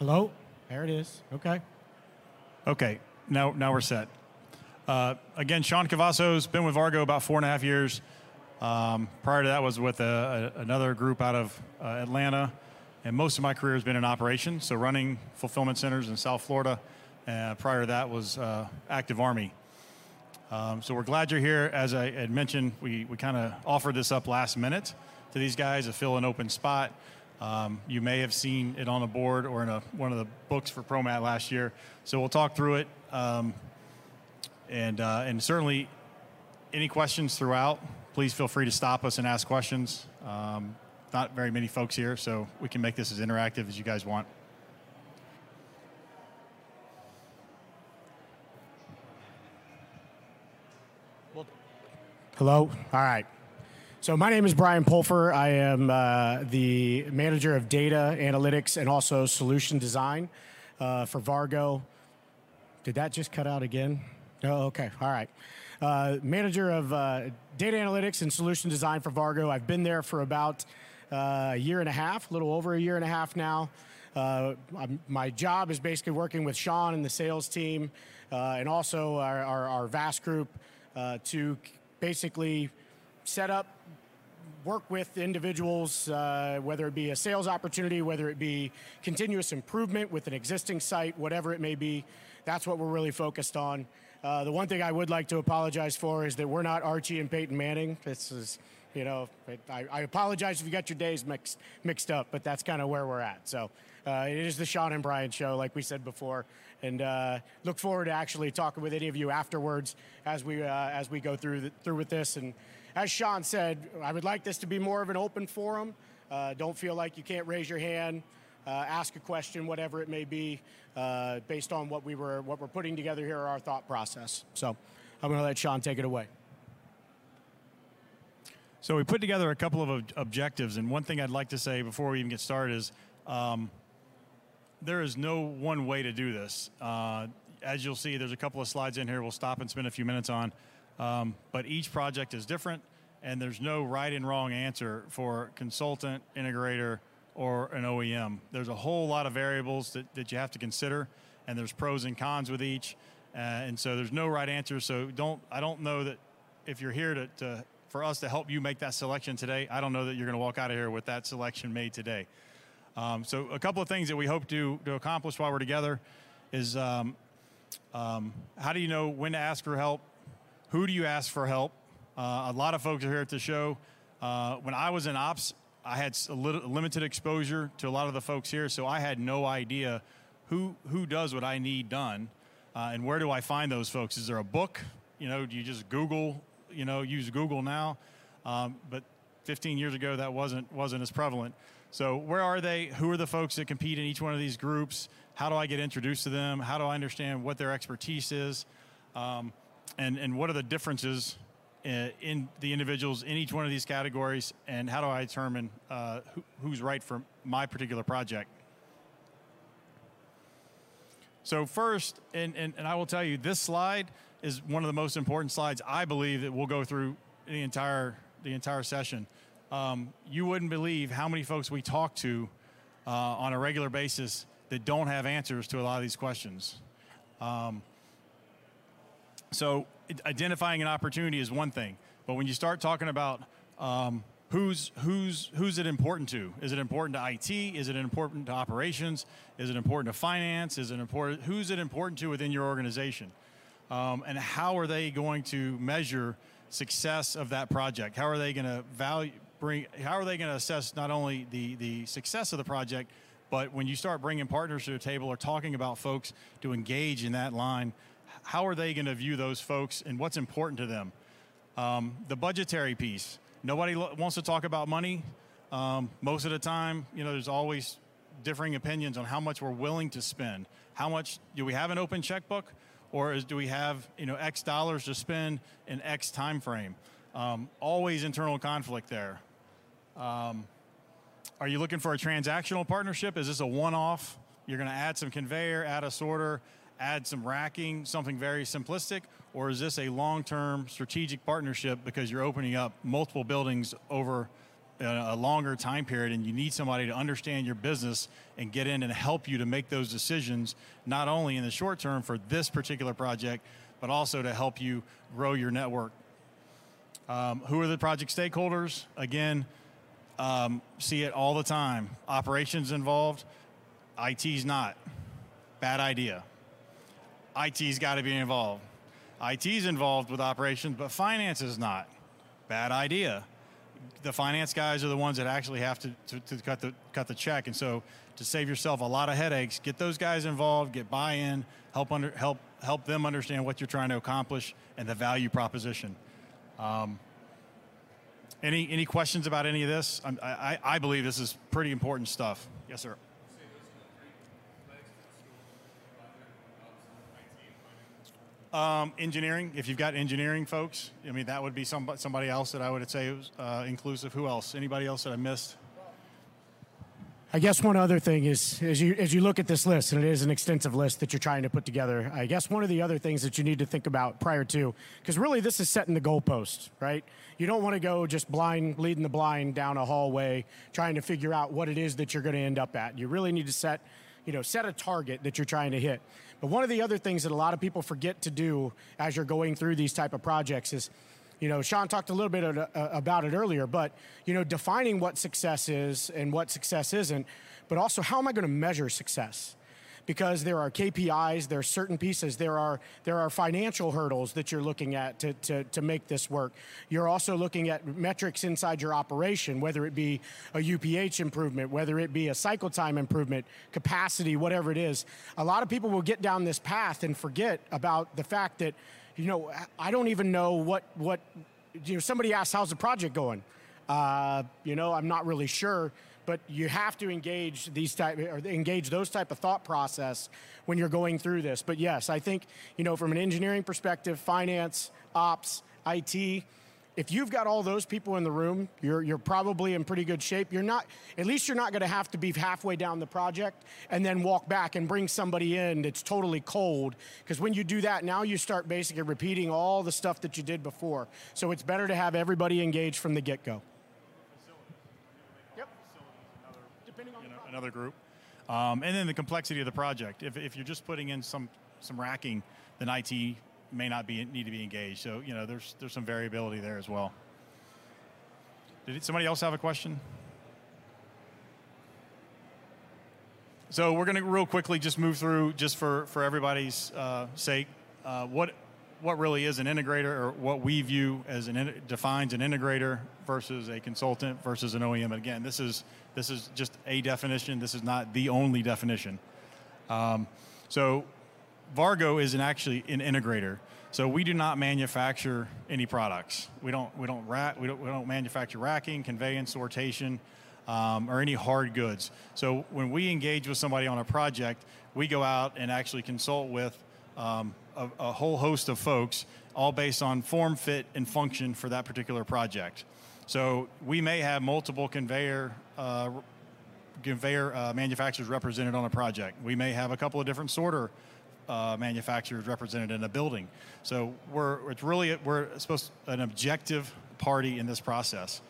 Hello? There it is. Okay. Okay, now now we're set. Uh, again, Sean Cavasso's been with Vargo about four and a half years. Um, prior to that, was with a, a, another group out of uh, Atlanta, and most of my career has been in operations, so running fulfillment centers in South Florida. Uh, prior to that was uh, active Army. Um, so we're glad you're here. As I had mentioned, we, we kind of offered this up last minute to these guys to fill an open spot. Um, you may have seen it on a board or in a, one of the books for ProMat last year. So we'll talk through it. Um, and, uh, and certainly, any questions throughout, please feel free to stop us and ask questions. Um, not very many folks here, so we can make this as interactive as you guys want. Hello? All right. So, my name is Brian Pulfer. I am uh, the manager of data analytics and also solution design uh, for Vargo. Did that just cut out again? Oh, okay. All right. Uh, manager of uh, data analytics and solution design for Vargo. I've been there for about uh, a year and a half, a little over a year and a half now. Uh, my job is basically working with Sean and the sales team and also our, our, our VAST group to basically set up work with individuals, uh, whether it be a sales opportunity, whether it be continuous improvement with an existing site, whatever it may be. That's what we're really focused on. Uh, the one thing I would like to apologize for is that we're not Archie and Peyton Manning. This is, you know, I, I apologize if you got your days mixed mixed up, but that's kind of where we're at. So uh, it is the Sean and Brian show, like we said before, and uh, look forward to actually talking with any of you afterwards as we uh, as we go through the, through with this. And as Sean said, I would like this to be more of an open forum. Uh, don't feel like you can't raise your hand, uh, ask a question, whatever it may be, uh, based on what we were what we're putting together here, our thought process. So I'm going to let Sean take it away. So we put together a couple of ob- objectives, and one thing I'd like to say before we even get started is. Um, there is no one way to do this. Uh, as you'll see, there's a couple of slides in here we'll stop and spend a few minutes on. Um, but each project is different, and there's no right and wrong answer for consultant, integrator, or an OEM. There's a whole lot of variables that, that you have to consider, and there's pros and cons with each. Uh, and so there's no right answer. So don't I don't know that if you're here to, to for us to help you make that selection today, I don't know that you're going to walk out of here with that selection made today. Um, so a couple of things that we hope to, to accomplish while we're together is um, um, how do you know when to ask for help? Who do you ask for help? Uh, a lot of folks are here at the show. Uh, when I was in ops, I had little, limited exposure to a lot of the folks here, so I had no idea who who does what I need done, uh, and where do I find those folks? Is there a book? You know, do you just Google? You know, use Google now, um, but 15 years ago that wasn't wasn't as prevalent. So, where are they? Who are the folks that compete in each one of these groups? How do I get introduced to them? How do I understand what their expertise is? Um, and, and what are the differences in, uh, in, the individuals in each one of these categories? And how do I determine uh, who, who's right for my particular project? So, first, and, and, and I will tell you, this slide is one of the most important slides I believe that we'll go through the entire, the entire session um, you wouldn't believe how many folks we talk to uh, on a regular basis that don't have answers to a lot of these questions. Um, so identifying an opportunity is one thing, but when you start talking about um, who's who's who's it important to? Is it important to IT? Is it important to operations? Is it important to finance? Is it important? Who's it important to within your organization? Um, and how are they going to measure success of that project? How are they going to value bring how are they going to assess not only the the success of the project but when you start bringing partners to the table or talking about folks to engage in that line how are they going to view those folks and what's important to them? Um, the budgetary piece. Nobody lo- wants to talk about money. Um, most of the time you know there's always differing opinions on how much we're willing to spend. How much do we have an open checkbook or is, do we have you know x dollars to spend in x time frame um, always internal conflict there. Um, are you looking for a transactional partnership? Is this a one off? You're going to add some conveyor, add a sorter, add some racking, something very simplistic? Or is this a long term strategic partnership because you're opening up multiple buildings over a longer time period and you need somebody to understand your business and get in and help you to make those decisions, not only in the short term for this particular project, but also to help you grow your network. Um, who are the project stakeholders? Again, um, see it all the time. Operations involved, IT's not. Bad idea. IT's got to be involved. IT's involved with operations, but finance is not. Bad idea the finance guys are the ones that actually have to, to, to, cut the cut the check. And so to save yourself a lot of headaches, get those guys involved, get buy-in, help under help help them understand what you're trying to accomplish and the value proposition. Um, any any questions about any of this? I, I, I believe this is pretty important stuff. Yes, sir. Um, engineering, if you've got engineering folks, I mean, that would be some, somebody else that I would say was uh, inclusive. Who else? Anybody else that I missed? I guess one other thing is, as you as you look at this list, and it is an extensive list that you're trying to put together. I guess one of the other things that you need to think about prior to, because really this is setting the goalpost, right? You don't want to go just blind, leading the blind down a hallway, trying to figure out what it is that you're going to end up at. You really need to set, you know, set a target that you're trying to hit. But one of the other things that a lot of people forget to do as you're going through these type of projects is, you know, Sean talked a little bit uh, about it earlier, but, you know, defining what success is and what success isn't, but also how am I going to measure success? Because there are KPIs, there are certain pieces, there are there are financial hurdles that you're looking at to, to, to make this work. You're also looking at metrics inside your operation, whether it be a UPH improvement, whether it be a cycle time improvement, capacity, whatever it is. A lot of people will get down this path and forget about the fact that, you know, I don't even know what what you know, somebody asks, how's the project going? Uh, you know, I'm not really sure but you have to engage these type or engage those type of thought process when you're going through this. But yes, I think you know from an engineering perspective, finance, ops, IT. If you've got all those people in the room, you're, you're probably in pretty good shape. You're not, at least you're not going to have to be halfway down the project and then walk back and bring somebody in that's totally cold. Because when you do that, now you start basically repeating all the stuff that you did before. So it's better to have everybody engaged from the get go. Another group. Um, and then the complexity of the project. If, if you're just putting in some, some racking, then IT may not be need to be engaged. So you know, there's there's some variability there as well. Did somebody else have a question? So we're going to real quickly just move through, just for for everybody's uh, sake, uh, what what really is an integrator, or what we view as an defines an integrator versus a consultant versus an OEM. And again, this is this is just a definition. This is not the only definition. Um, so Vargo is an actually an integrator. So we do not manufacture any products. We don't we don't rack we don't, we don't manufacture racking, conveyance, sortation, um, or any hard goods. So when we engage with somebody on a project, we go out and actually consult with um, a, a whole host of folks, all based on form, fit, and function for that particular project. So we may have multiple conveyor uh, conveyor uh, manufacturers represented on a project. We may have a couple of different sorter uh, manufacturers represented in a building. So we're it's really we're supposed to, an objective party in this process,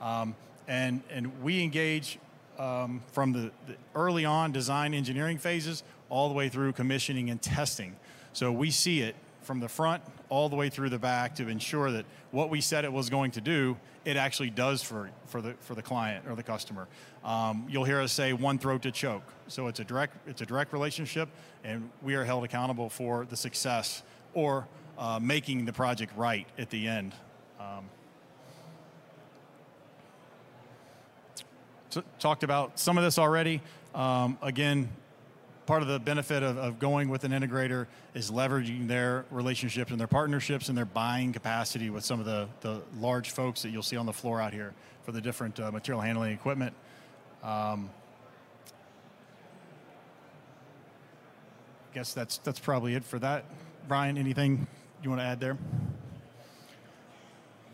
um, and and we engage um, from the, the early on design engineering phases all the way through commissioning and testing. So we see it from the front all the way through the back to ensure that what we said it was going to do, it actually does for, for, the, for the client or the customer. Um, you'll hear us say one throat to choke. So it's a, direct, it's a direct relationship, and we are held accountable for the success or uh, making the project right at the end. Um, talked about some of this already. Um, again, part of the benefit of, of, going with an integrator is leveraging their relationships and their partnerships and their buying capacity with some of the, the large folks that you'll see on the floor out here for the different uh, material handling equipment. Um, I guess that's that's probably it for that. Brian, anything you want to add there?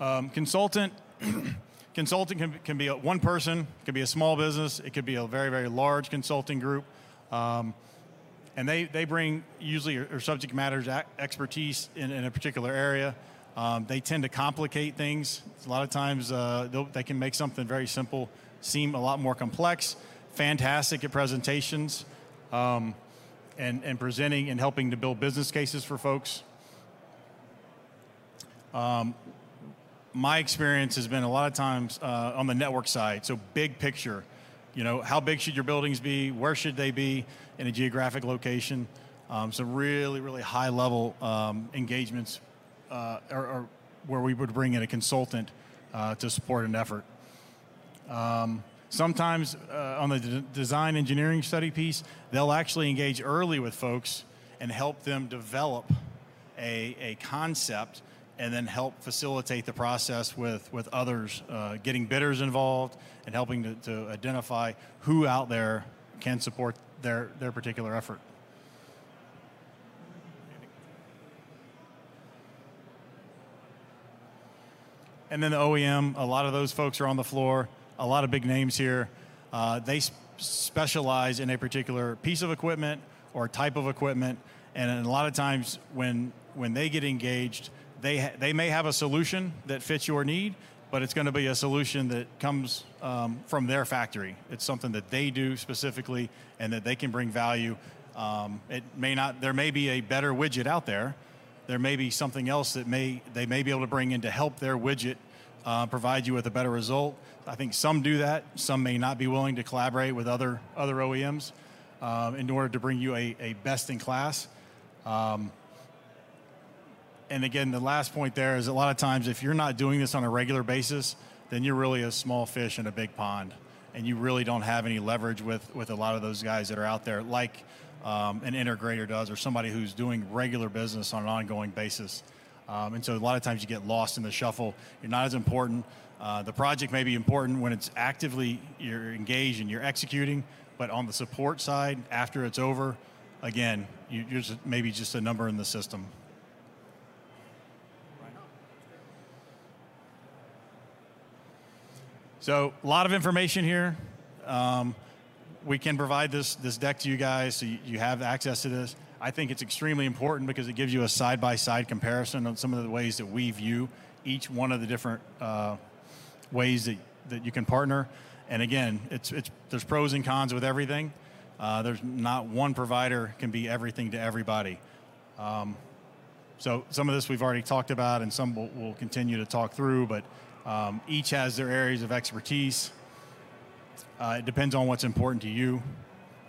Um, consultant. consulting can, can be a, one person, it could be a small business, it could be a very, very large consulting group. Um, and they, they bring usually or subject matters expertise in, in a particular area. Um, they tend to complicate things. A lot of times uh, they can make something very simple seem a lot more complex. Fantastic at presentations um, and, and presenting and helping to build business cases for folks. Um, my experience has been a lot of times uh, on the network side, so big picture. You know, how big should your buildings be? Where should they be in a geographic location? Um, some really, really high level um, engagements uh, or, where we would bring in a consultant uh, to support an effort. Um, sometimes uh, on the d- design engineering study piece, they'll actually engage early with folks and help them develop a, a concept and then help facilitate the process with, with others, uh, getting bidders involved and helping to, to identify who out there can support their, their particular effort. And then the OEM, a lot of those folks are on the floor, a lot of big names here. Uh, they sp- specialize in a particular piece of equipment or type of equipment, and a lot of times when when they get engaged, they they may have a solution that fits your need, but it's going to be a solution that comes um, from their factory. It's something that they do specifically, and that they can bring value. Um, it may not. There may be a better widget out there there may be something else that may they may be able to bring in to help their widget uh, provide you with a better result. I think some do that. Some may not be willing to collaborate with other other OEMs um, in order to bring you a, a best in class. Um, and again, the last point there is a lot of times if you're not doing this on a regular basis, then you're really a small fish in a big pond, and you really don't have any leverage with with a lot of those guys that are out there, like um, an integrator does, or somebody who's doing regular business on an ongoing basis. Um, and so a lot of times you get lost in the shuffle. You're not as important. Uh, the project may be important when it's actively you're engaged and you're executing, but on the support side, after it's over, again, you, are just, maybe just a number in the system. So a lot of information here. Um, we can provide this this deck to you guys so you, you, have access to this. I think it's extremely important because it gives you a side by side comparison on some of the ways that we view each one of the different uh, ways that, that you can partner. And again, it's, it's there's pros and cons with everything. Uh, there's not one provider can be everything to everybody. Um, so some of this we've already talked about, and some we'll, we'll continue to talk through. But um, each has their areas of expertise. Uh, it depends on what's important to you,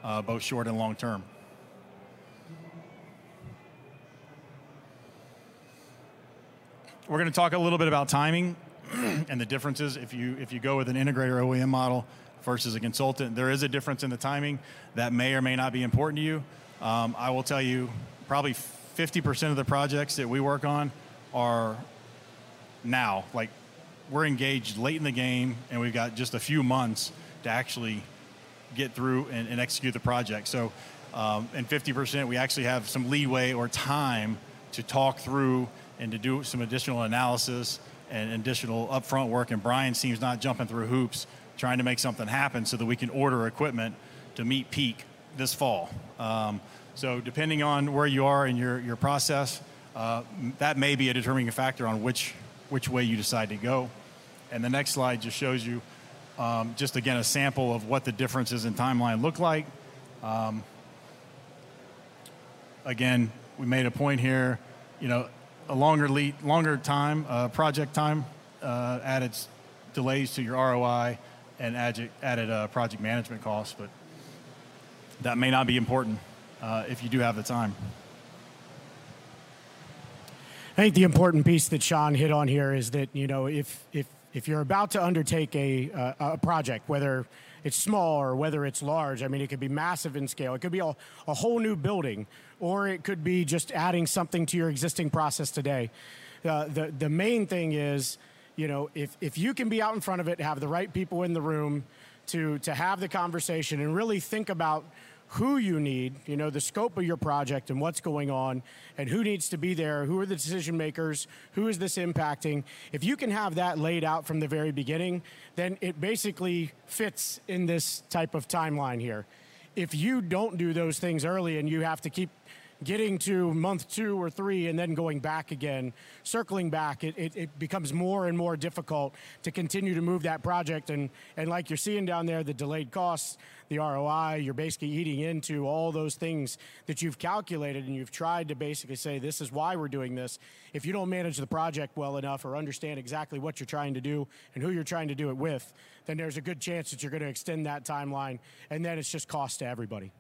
uh, both short and long term. We're going to talk a little bit about timing and the differences if you if you go with an integrator OEM model versus a consultant. There is a difference in the timing that may or may not be important to you. Um, I will tell you, probably 50% of the projects that we work on are now. Like we're engaged late in the game, and we've got just a few months to actually get through and, and execute the project. So, um, and 50%, we actually have some leeway or time to talk through and to do some additional analysis and additional upfront work. And Brian seems not jumping through hoops trying to make something happen so that we can order equipment to meet peak this fall. Um, so, depending on where you are in your, your process, uh, that may be a determining factor on which, which way you decide to go. And the next slide just shows you um, just again, a sample of what the differences in timeline look like. Um, again, we made a point here, you know, a longer lead, longer time, uh, project time uh, added delays to your ROI and added, added uh, project management costs, but that may not be important uh, if you do have the time. I think the important piece that Sean hit on here is that you know if if if you're about to undertake a, a project, whether it's small or whether it's large, I mean, it could be massive in scale. It could be a, a whole new building, or it could be just adding something to your existing process today. Uh, the, the main thing is, you know, if, if you can be out in front of it, have the right people in the room to, to have the conversation and really think about who you need, you know, the scope of your project and what's going on, and who needs to be there, who are the decision makers, who is this impacting. If you can have that laid out from the very beginning, then it basically fits in this type of timeline here. If you don't do those things early and you have to keep getting to month two or three and then going back again, circling back, it, it, it, becomes more and more difficult to continue to move that project. And, and like you're seeing down there, the delayed costs, the ROI, you're basically eating into all those things that you've calculated and you've tried to basically say, this is why we're doing this. If you don't manage the project well enough or understand exactly what you're trying to do and who you're trying to do it with, then there's a good chance that you're going to extend that timeline and then it's just cost to everybody.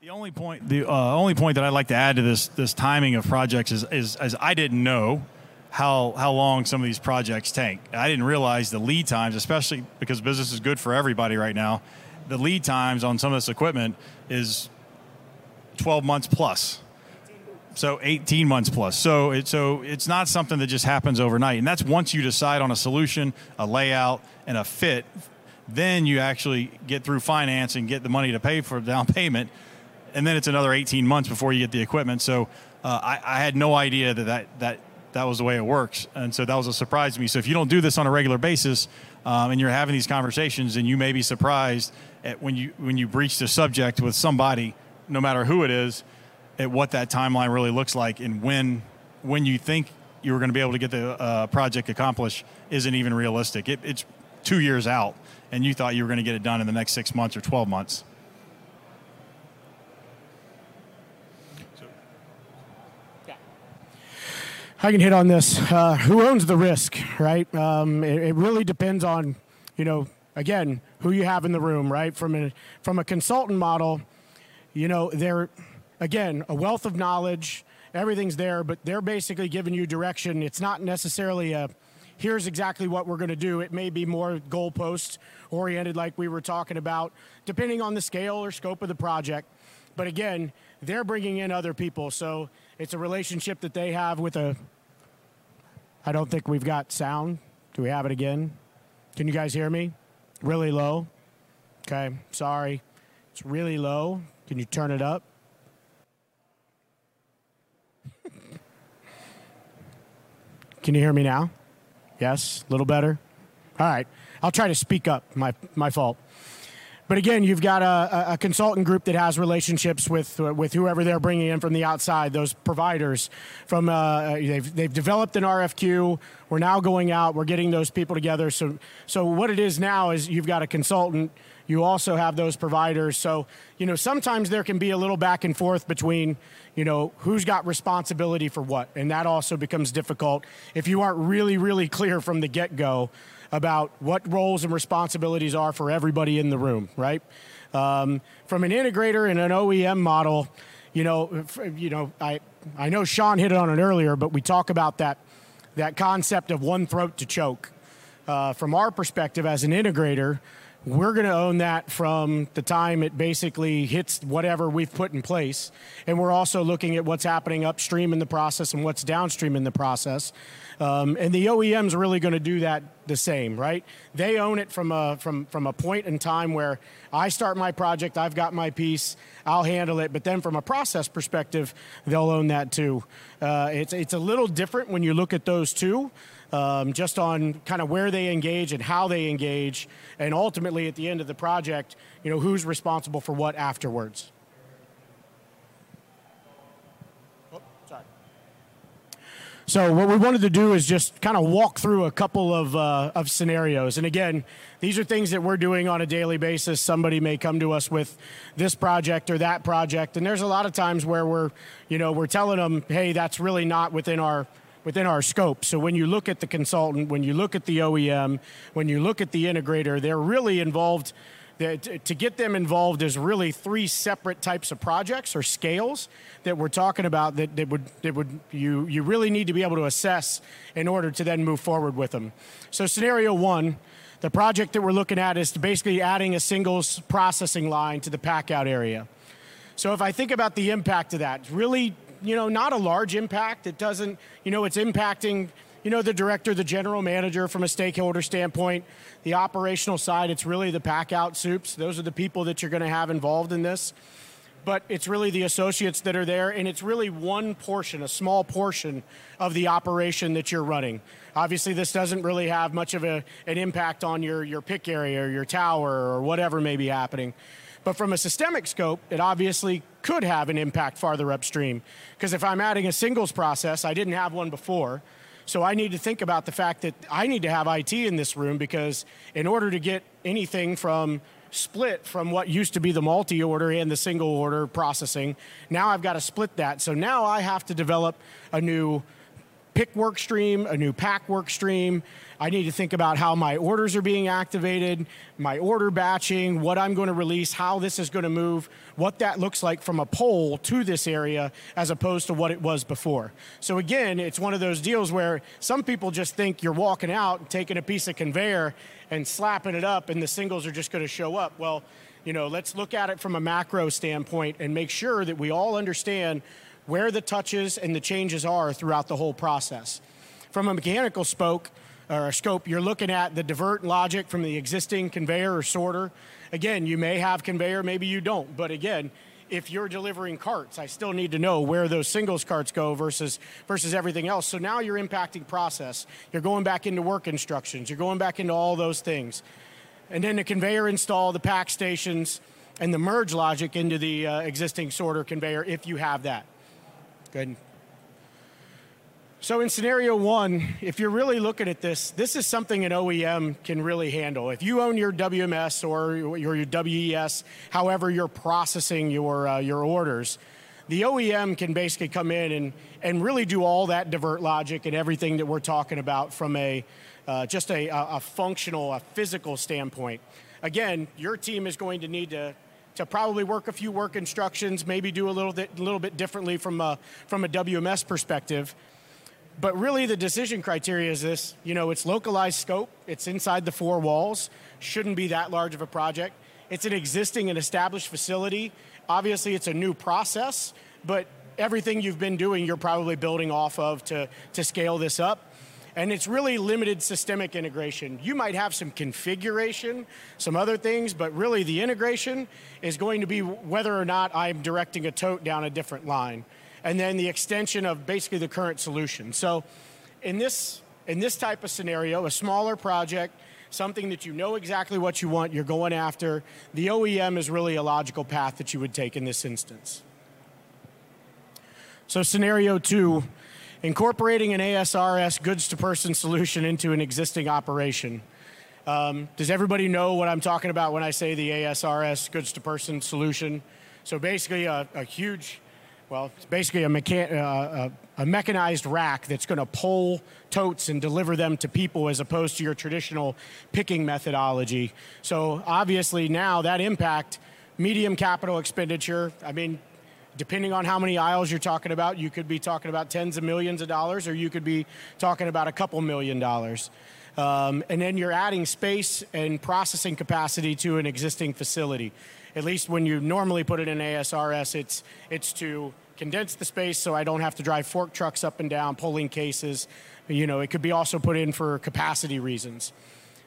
The only point, the uh, only point that I'd like to add to this this timing of projects is, is, is I didn't know how how long some of these projects take. I didn't realize the lead times, especially because business is good for everybody right now. The lead times on some of this equipment is 12 months plus. So 18 months plus. So it, so it's not something that just happens overnight. And that's once you decide on a solution, a layout, and a fit. Then you actually get through finance and get the money to pay for down payment and then it's another 18 months before you get the equipment. So uh, I, I, had no idea that, that that that was the way it works, and so that was a surprise to me. So if you don't do this on a regular basis, um, and you're having these conversations, and you may be surprised at when you when you breach the subject with somebody, no matter who it is, at what that timeline really looks like, and when when you think you were going to be able to get the uh, project accomplished isn't even realistic. It, it's two years out, and you thought you were going to get it done in the next six months or 12 months. I can hit on this. Uh, who owns the risk, right? Um, it, it, really depends on, you know, again, who you have in the room, right? From a from a consultant model, you know, they're again a wealth of knowledge. Everything's there, but they're basically giving you direction. It's not necessarily a here's exactly what we're going to do. It may be more goalpost oriented, like we were talking about, depending on the scale or scope of the project. But again, they're bringing in other people, so it's a relationship that they have with a. I don't think we've got sound. Do we have it again? Can you guys hear me? Really low? Okay, sorry. It's really low. Can you turn it up? Can you hear me now? Yes? A little better? All right. I'll try to speak up. My, my fault. But again, you've got a, a, consultant group that has relationships with with whoever they're bringing in from the outside, those providers. From uh, they've they've developed an RFQ. We're now going out. We're getting those people together. So so what it is now is you've got a consultant. You also have those providers. So you know sometimes there can be a little back and forth between you know who's got responsibility for what, and that also becomes difficult if you aren't really really clear from the get go about what roles and responsibilities are for everybody in the room, right? Um, from an integrator and an OEM model, you know, you know, I I know Sean hit it on it earlier, but we talk about that that concept of one throat to choke. Uh, from our perspective as an integrator, we're going to own that from the time it basically hits whatever we've put in place. And we're also looking at what's happening upstream in the process and what's downstream in the process. Um, and the OEM's really going to do that the same, right? They own it from a, from, from a point in time where I start my project, I've got my piece, I'll handle it. But then from a process perspective, they'll own that too. Uh, it's, it's a little different when you look at those two. Um, just on kind of where they engage and how they engage, and ultimately at the end of the project, you know, who's responsible for what afterwards. So what we wanted to do is just kind of walk through a couple of, uh, of scenarios. And again, these are things that we're doing on a daily basis. Somebody may come to us with this project or that project, and there's a lot of times where we're, you know, we're telling them, hey, that's really not within our within our scope. So when you look at the consultant, when you look at the OEM, when you look at the integrator, they're really involved to get them involved is really three separate types of projects or scales that we're talking about that, that would that would you you really need to be able to assess in order to then move forward with them. So scenario one, the project that we're looking at is basically adding a singles processing line to the pack out area. So if I think about the impact of that, really, you know, not a large impact. It doesn't, you know, it's impacting you know, the director, the general manager from a stakeholder standpoint. The operational side, it's really the pack out soups. Those are the people that you're going to have involved in this. But it's really the associates that are there, and it's really one portion, a small portion of the operation that you're running. Obviously, this doesn't really have much of a, an impact on your, your pick area or your tower or whatever may be happening. But from a systemic scope, it obviously could have an impact farther upstream. Because if I'm adding a singles process, I didn't have one before, so I need to think about the fact that I need to have IT in this room because in order to get anything from split from what used to be the multi-order and the single order processing, now I've got to split that. So now I have to develop a new pick work stream, a new pack work stream, I need to think about how my orders are being activated, my order batching, what I'm going to release, how this is going to move, what that looks like from a pole to this area as opposed to what it was before. So again, it's one of those deals where some people just think you're walking out, and taking a piece of conveyor and slapping it up and the singles are just going to show up. Well, you know, let's look at it from a macro standpoint and make sure that we all understand where the touches and the changes are throughout the whole process. From a mechanical spoke, or scope, you're looking at the divert logic from the existing conveyor or sorter. Again, you may have conveyor, maybe you don't, but again, if you're delivering carts, I still need to know where those singles carts go versus versus everything else. So now you're impacting process. You're going back into work instructions. You're going back into all those things. And then the conveyor install, the pack stations, and the merge logic into the uh, existing sorter conveyor if you have that. Good. So in scenario one, if you're really looking at this, this is something an OEM can really handle. If you own your WMS or your, your WES, however you're processing your, uh, your orders, the OEM can basically come in and, and really do all that divert logic and everything that we're talking about from a, uh, just a, a functional, a physical standpoint. Again, your team is going to need to to probably work a few work instructions, maybe do a little bit, little bit differently from a, from a WMS perspective but really the decision criteria is this, you know, it's localized scope, it's inside the four walls, shouldn't be that large of a project. It's an existing and established facility. Obviously it's a new process, but everything you've been doing, you're probably building off of to, to scale this up. And it's really limited systemic integration. You might have some configuration, some other things, but really the integration is going to be whether or not I'm directing a tote down a different line and then the extension of basically the current solution. So in this, in this type of scenario, a smaller project, something that you know exactly what you want, you're going after, the OEM is really a logical path that you would take in this instance. So scenario two, incorporating an ASRS goods to person solution into an existing operation. Um, does everybody know what I'm talking about when I say the ASRS goods to person solution? So basically a, a huge well, it's basically a, mechan- uh, a, a mechanized rack that's going to pull totes and deliver them to people as opposed to your traditional picking methodology. So obviously now that impact, medium capital expenditure, I mean, depending on how many aisles you're talking about, you could be talking about tens of millions of dollars or you could be talking about a couple million dollars. Um, and then you're adding space and processing capacity to an existing facility at least when you normally put it in ASRS, it's, it's to condense the space so I don't have to drive fork trucks up and down, pulling cases. You know, it could be also put in for capacity reasons.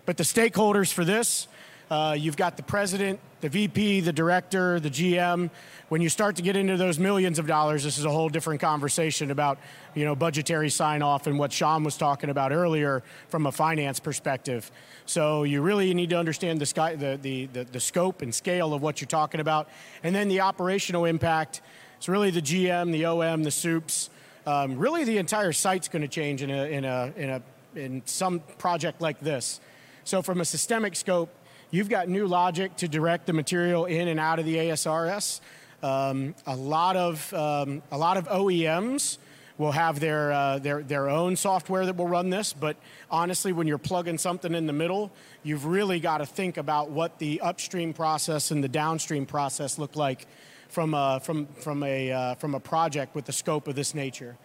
But the stakeholders for this, uh, you've got the president, the VP, the director, the GM. When you start to get into those millions of dollars, this is a whole different conversation about you know budgetary sign off and what Sean was talking about earlier from a finance perspective. So you really need to understand the, sky, the, the, the, the scope and scale of what you're talking about, and then the operational impact. It's really the GM, the OM, the soups. Um, really, the entire site's going to change in a, in a in a in some project like this. So from a systemic scope, You've got new logic to direct the material in and out of the ASRS. Um, a lot of um, a lot of OEMs will have their, uh, their their own software that will run this, but honestly, when you're plugging something in the middle, you've really got to think about what the upstream process and the downstream process look like from a, from from a uh, from a project with the scope of this nature,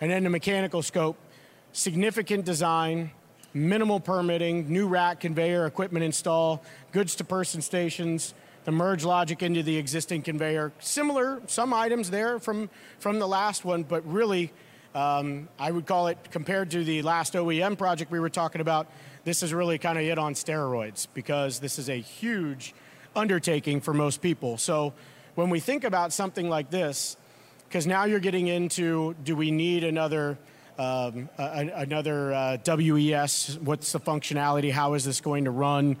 and then the mechanical scope, significant design minimal permitting, new rack conveyor equipment install, goods to person stations, the merge logic into the existing conveyor. Similar, some items there from, from the last one, but really, um, I would call it, compared to the last OEM project we were talking about, this is really kind of it on steroids because this is a huge undertaking for most people. So when we think about something like this, because now you're getting into do we need another um, another uh, WES, what's the functionality, how is this going to run?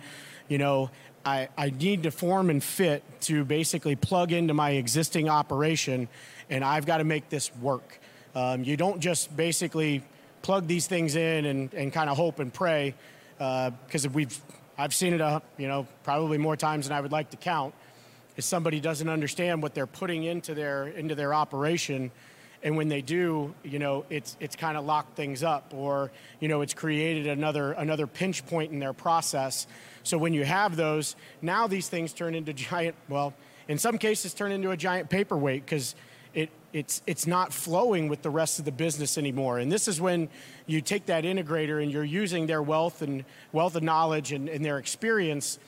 you know, I, I need to form and fit to basically plug into my existing operation, and I've got to make this work. Um, you don't just basically plug these things in and, and kind of hope and pray, because uh, we've I've seen it, uh, you know, probably more times than I would like to count. If somebody doesn't understand what they're putting into their into their operation, and when they do, you know, it's it's kind of locked things up, or you know, it's created another another pinch point in their process. So when you have those, now these things turn into giant. Well, in some cases, turn into a giant paperweight because it it's it's not flowing with the rest of the business anymore. And this is when you take that integrator and you're using their wealth and wealth of knowledge and, and their experience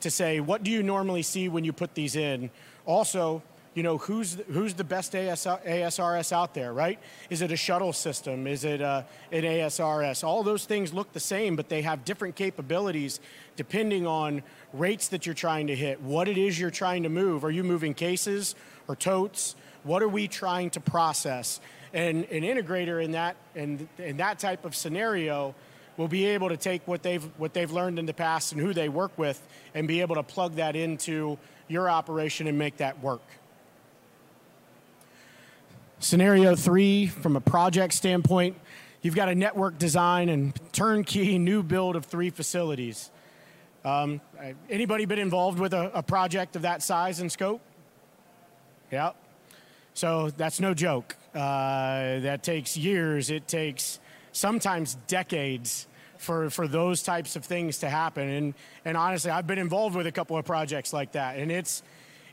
to say, what do you normally see when you put these in? Also, you know, who's who's the best ASRS out there, right? Is it a shuttle system? Is it a, uh, an ASRS? All those things look the same, but they have different capabilities depending on rates that you're trying to hit, what it is you're trying to move. Are you moving cases or totes? What are we trying to process? And an integrator in that in, in that type of scenario will be able to take what they've what they've learned in the past and who they work with and be able to plug that into your operation and make that work. Scenario three, from a project standpoint, you've got a network design and turnkey new build of three facilities. Um, anybody been involved with a, a project of that size and scope? Yeah. So that's no joke. Uh, that takes years. It takes sometimes decades for, for those types of things to happen. And, and honestly, I've been involved with a couple of projects like that. And it's,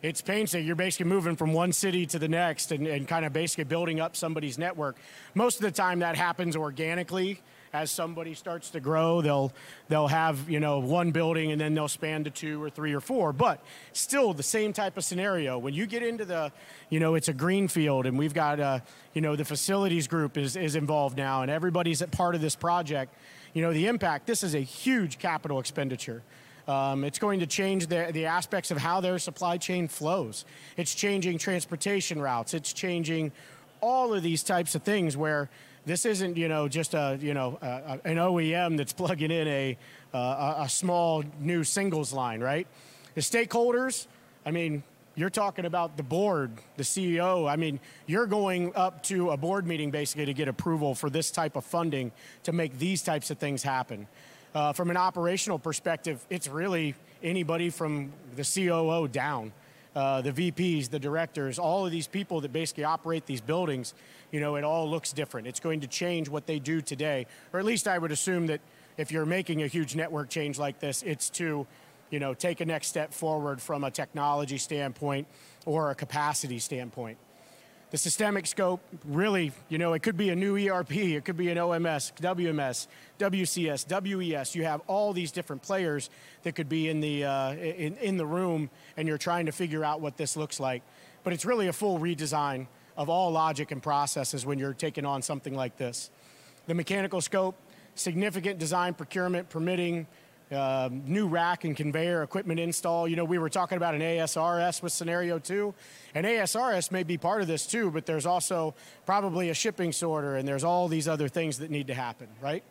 it's painstaking. You're basically moving from one city to the next and, and kind of basically building up somebody's network. Most of the time that happens organically as somebody starts to grow, they'll they'll have you know one building and then they'll span to two or three or four. But still, the same type of scenario. When you get into the, you know, it's a green field, and we've got uh, you know the facilities group is is involved now, and everybody's a part of this project. You know, the impact. This is a huge capital expenditure. Um, it's going to change the, the aspects of how their supply chain flows. It's changing transportation routes. It's changing all of these types of things where this isn't, you know, just a, you know, an OEM that's plugging in a, a small new singles line, right? The stakeholders, I mean, you're talking about the board, the CEO. I mean, you're going up to a board meeting basically to get approval for this type of funding to make these types of things happen. Uh, from an operational perspective, it's really anybody from the COO down uh, the VPs, the directors, all of these people that basically operate these buildings, you know, it all looks different. It's going to change what they do today, or at least I would assume that if you're making a huge network change like this, it's to, you know, take a next step forward from a technology standpoint or a capacity standpoint. The systemic scope, really, you know, it could be a new ERP, it could be an OMS, WMS, WCS, WES. You have all these different players that could be in the, uh, in, in the room, and you're trying to figure out what this looks like. But it's really a full redesign of all logic and processes when you're taking on something like this. The mechanical scope, significant design, procurement, permitting, uh, new rack and conveyor equipment install. You know, we were talking about an ASRS with scenario two. An ASRS may be part of this too, but there's also probably a shipping sorter and there's all these other things that need to happen, right?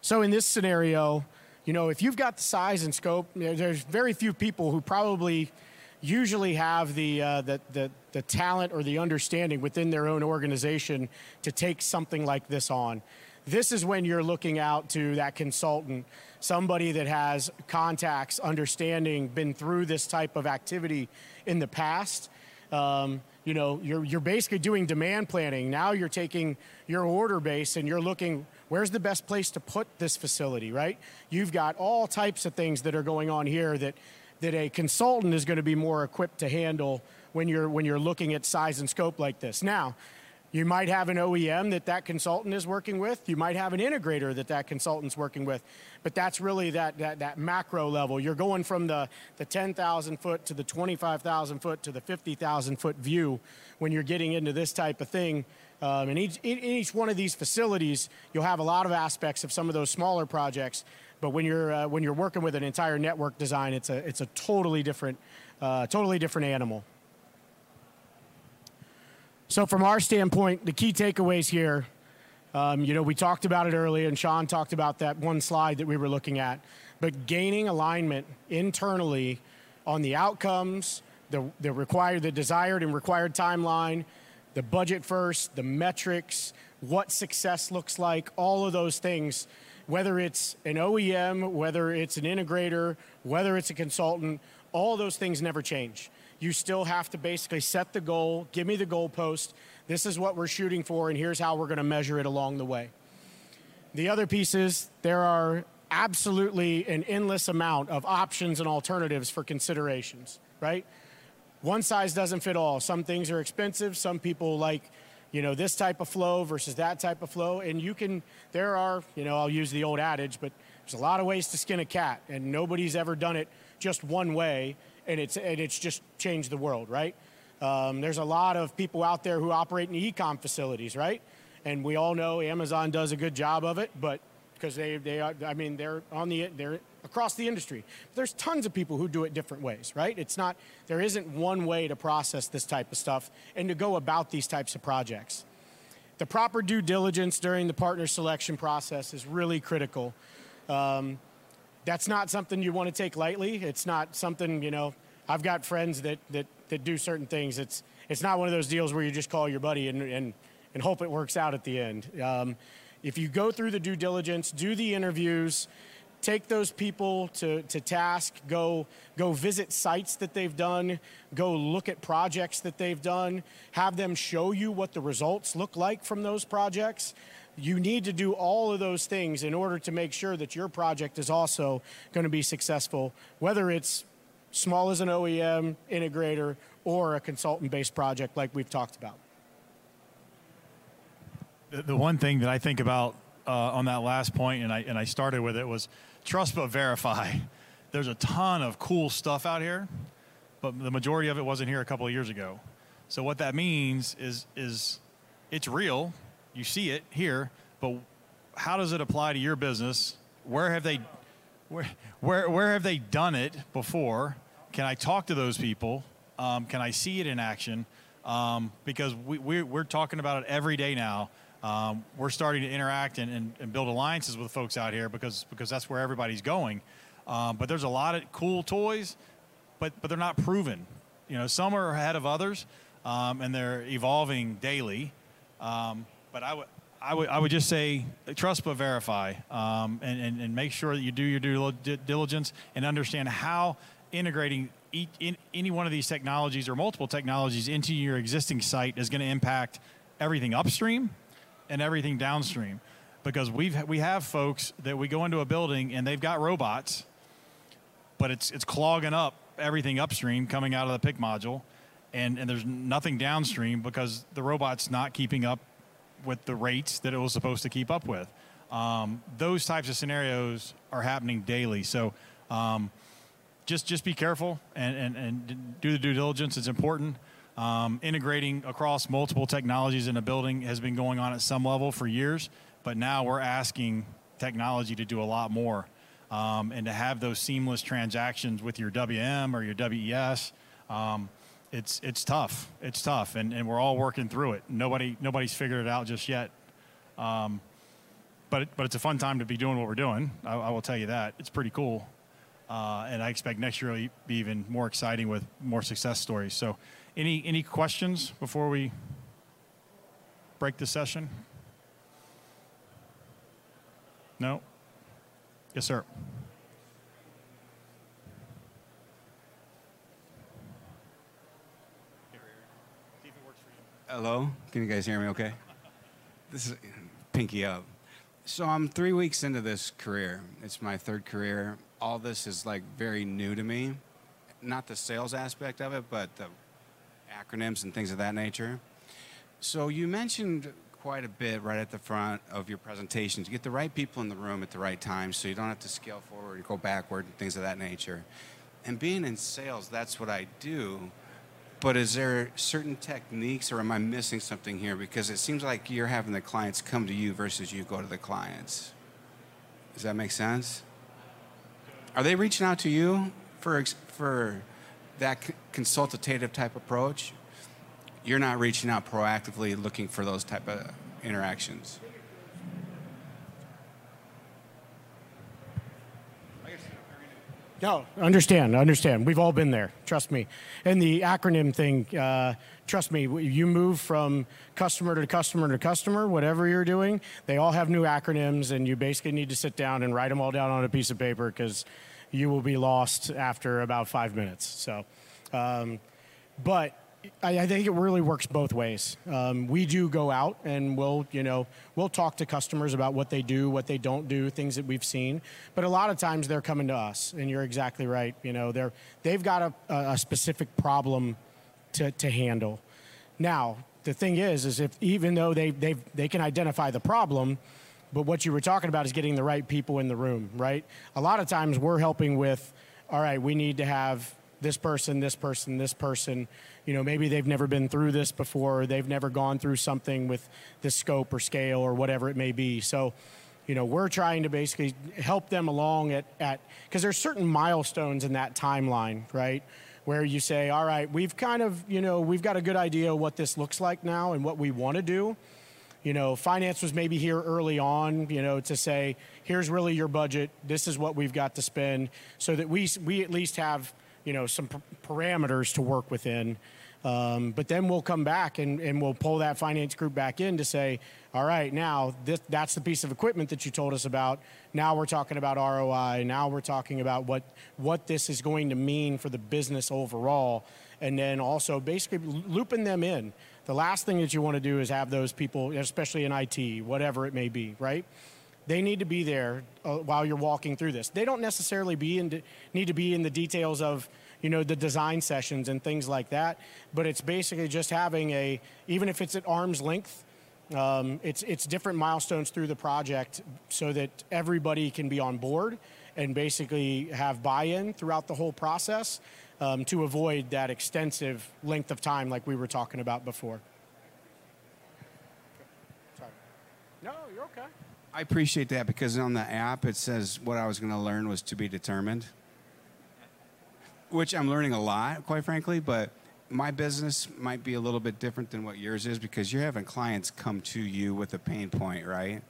So in this scenario, you know, if you've got the size and scope, you know, there's very few people who probably usually have the, uh, the, the, the talent or the understanding within their own organization to take something like this on. This is when you're looking out to that consultant, somebody that has contacts, understanding, been through this type of activity in the past. Um, you know, you're, you're basically doing demand planning. Now you're taking your order base and you're looking where's the best place to put this facility, right? You've got all types of things that are going on here that, that a consultant is going to be more equipped to handle when you're, when you're looking at size and scope like this. Now, you might have an OEM that that consultant is working with. You might have an integrator that that consultant's working with. But that's really that, that, that macro level. You're going from the, the 10,000 foot to the 25,000 foot to the 50,000 foot view when you're getting into this type of thing. Um, and each, in each one of these facilities, you'll have a lot of aspects of some of those smaller projects. But when you're, uh, when you're working with an entire network design, it's a, it's a totally different, uh, totally different animal. So, from our standpoint, the key takeaways here, um, you know, we talked about it earlier, and Sean talked about that one slide that we were looking at. but gaining alignment internally on the outcomes, the, the required, the desired and required timeline, the budget first, the metrics, what success looks like, all of those things, whether it's an OEM, whether it's an integrator, whether it's a consultant, all those things never change. You still have to basically set the goal, give me the goalpost, this is what we're shooting for, and here's how we're going to measure it along the way. The other piece is there are absolutely an endless amount of options and alternatives for considerations, right? One size doesn't fit all. Some things are expensive, some people like you know this type of flow versus that type of flow and you can there are you know i'll use the old adage but there's a lot of ways to skin a cat and nobody's ever done it just one way and it's and it's just changed the world right um, there's a lot of people out there who operate in e-com facilities right and we all know amazon does a good job of it but because they, they are, I mean, they're on the, they're across the industry. There's tons of people who do it different ways, right? It's not, there isn't one way to process this type of stuff and to go about these types of projects. The proper due diligence during the partner selection process is really critical. Um, that's not something you want to take lightly. It's not something, you know, I've got friends that, that, that do certain things. It's, it's not one of those deals where you just call your buddy and, and, and hope it works out at the end. Um, if you go through the due diligence, do the interviews, take those people to, to task, go, go visit sites that they've done, go look at projects that they've done, have them show you what the results look like from those projects. You need to do all of those things in order to make sure that your project is also going to be successful, whether it's small as an OEM, integrator, or a consultant based project like we've talked about. The, the one thing that I think about uh, on that last point, and I and I started with it was trust but verify. There's a ton of cool stuff out here, but the majority of it wasn't here a couple of years ago. So what that means is is it's real. You see it here, but how does it apply to your business? Where have they where where, where have they done it before? Can I talk to those people? Um, can I see it in action? Um, because we, we, we're talking about it every day now um, we're starting to interact and, and, and, build alliances with folks out here because because that's where everybody's going. Um, but there's a lot of cool toys, but but they're not proven. You know, some are ahead of others, um, and they're evolving daily. Um, but I would. I would, I would just say trust but verify um, and, and, and make sure that you do your due diligence and understand how integrating each, in, any one of these technologies or multiple technologies into your existing site is going to impact everything upstream and everything downstream because we've we have folks that we go into a building and they've got robots but it's it's clogging up everything upstream coming out of the pick module and and there's nothing downstream because the robot's not keeping up with the rates that it was supposed to keep up with. Um, those types of scenarios are happening daily. So um, just just be careful and, and, and do the due diligence. It's important. Um, integrating across multiple technologies in a building has been going on at some level for years, but now we're asking technology to do a lot more. Um, and to have those seamless transactions with your WM or your WES. Um, it's it's tough. It's tough, and, and we're all working through it. Nobody nobody's figured it out just yet. Um, but it, but it's a fun time to be doing what we're doing. I, I will tell you that it's pretty cool, uh, and I expect next year will be even more exciting with more success stories. So any, any questions before we break the session? No? Yes, sir. Hello, can you guys hear me okay? This is pinky up. So I'm three weeks into this career. It's my third career. All this is like very new to me. Not the sales aspect of it, but the acronyms and things of that nature. So you mentioned quite a bit right at the front of your presentation to get the right people in the room at the right time so you don't have to scale forward and go backward and things of that nature. And being in sales, that's what I do. But is there certain techniques or am I missing something here? Because it seems like you're having the clients come to you versus you go to the clients. Does that make sense? Are they reaching out to you for, for that consultative type approach, you're not reaching out proactively looking for those type of interactions. No, understand, understand. We've all been there. Trust me. And the acronym thing, uh, trust me. You move from customer to customer to customer, whatever you're doing. They all have new acronyms, and you basically need to sit down and write them all down on a piece of paper because you will be lost after about five minutes. So, um, but I, I, think it really works both ways. Um, we do go out and we'll, you know, we'll talk to customers about what they do, what they don't do, things that we've seen. But a lot of times they're coming to us, and you're exactly right. You know, they're they've got a, a specific problem to, to handle. Now, the thing is, is if even though they they they can identify the problem, but what you were talking about is getting the right people in the room, right? A lot of times we're helping with, all right, we need to have this person, this person, this person. You know, maybe they've never been through this before, they've never gone through something with this scope or scale or whatever it may be. So, you know, we're trying to basically help them along at, at because there's certain milestones in that timeline, right? Where you say, all right, we've kind of, you know, we've got a good idea what this looks like now and what we want to do. You know, finance was maybe here early on, you know, to say, here's really your budget, this is what we've got to spend, so that we, we at least have – you know some parameters to work within. Um, but then we'll come back and, and we'll pull that finance group back in to say, all right, now this, that's the piece of equipment that you told us about. Now we're talking about ROI. Now we're talking about what what this is going to mean for the business overall, and then also basically looping them in. The last thing that you want to do is have those people, especially in IT, whatever it may be, right? They need to be there uh, while you're walking through this. They don't necessarily be in need to be in the details of you know the design sessions and things like that. But it's basically just having a even if it's at arm's length. Um, it's it's different milestones through the project so that everybody can be on board and basically have buy-in throughout the whole process um, to avoid that extensive length of time like we were talking about before. Sorry. No, you're okay. I appreciate that because on the app it says what I was going to learn was to be determined, which I'm learning a lot, quite frankly. But my business might be a little bit different than what yours is because you're having clients come to you with a pain point, right?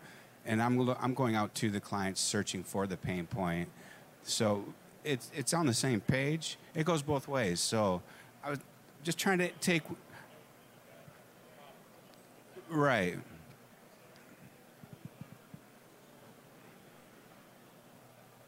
And I'm I'm going out to the clients searching for the pain point. So it's it's on the same page. It goes both ways. So I was just trying to take right.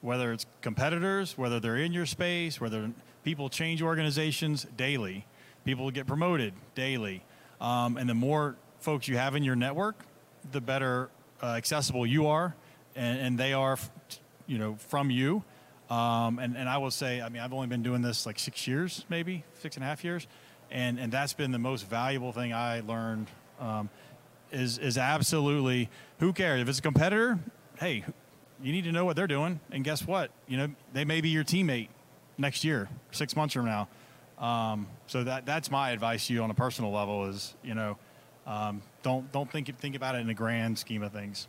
whether it's competitors, whether they're in your space, whether people change organizations daily, people get promoted daily. Um, and the more folks you have in your network, the better uh, accessible you are, and, and, they are, you know, from you. Um, and, and I will say, I mean, I've only been doing this like six years, maybe six and a half years, and and that's been the most valuable thing I learned. Um, is is absolutely who cares if it's a competitor? Hey, you need to know what they're doing. And guess what? You know, they may be your teammate next year, six months from now. Um, so that that's my advice to you on a personal level is you know um, don't don't think think about it in the grand scheme of things.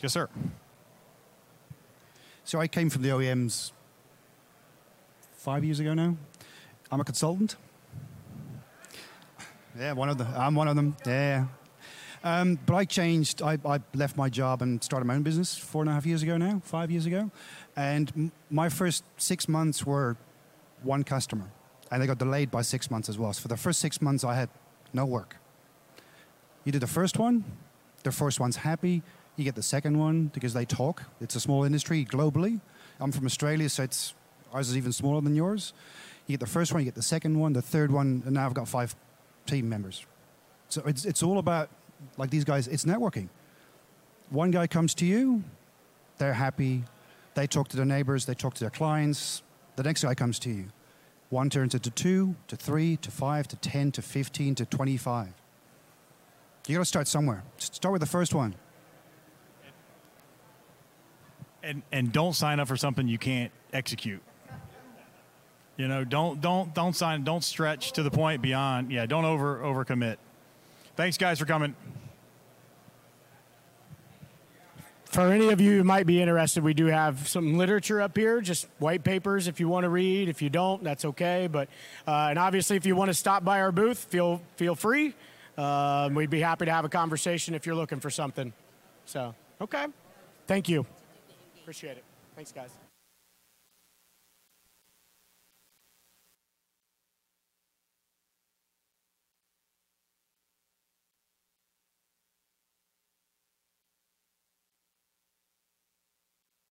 Yes, sir. So I came from the OEMs five years ago now. I'm a consultant. Yeah, one of them. I'm one of them. Yeah, um, but I changed. I, I, left my job and started my own business four and a half years ago now, five years ago. And m- my first six months were one customer, and they got delayed by six months as well. So for the first six months, I had no work. You do the first one, the first one's happy. You get the second one because they talk. It's a small industry globally. I'm from Australia, so it's ours is even smaller than yours. You get the first one, you get the second one, the third one, and now I've got five team members. So it's, it's all about like these guys, it's networking. One guy comes to you, they're happy, they talk to their neighbors, they talk to their clients. The next guy comes to you. One turns into two, to three, to five, to 10, to 15, to 25. You got to start somewhere. Start with the first one. And, and don't sign up for something you can't execute. You know, don't don't don't sign, don't stretch to the point beyond. Yeah, don't over overcommit. Thanks, guys, for coming. For any of you who might be interested, we do have some literature up here, just white papers if you want to read. If you don't, that's okay. But uh, and obviously, if you want to stop by our booth, feel feel free. Um, we'd be happy to have a conversation if you're looking for something. So okay, thank you. Appreciate it. Thanks, guys.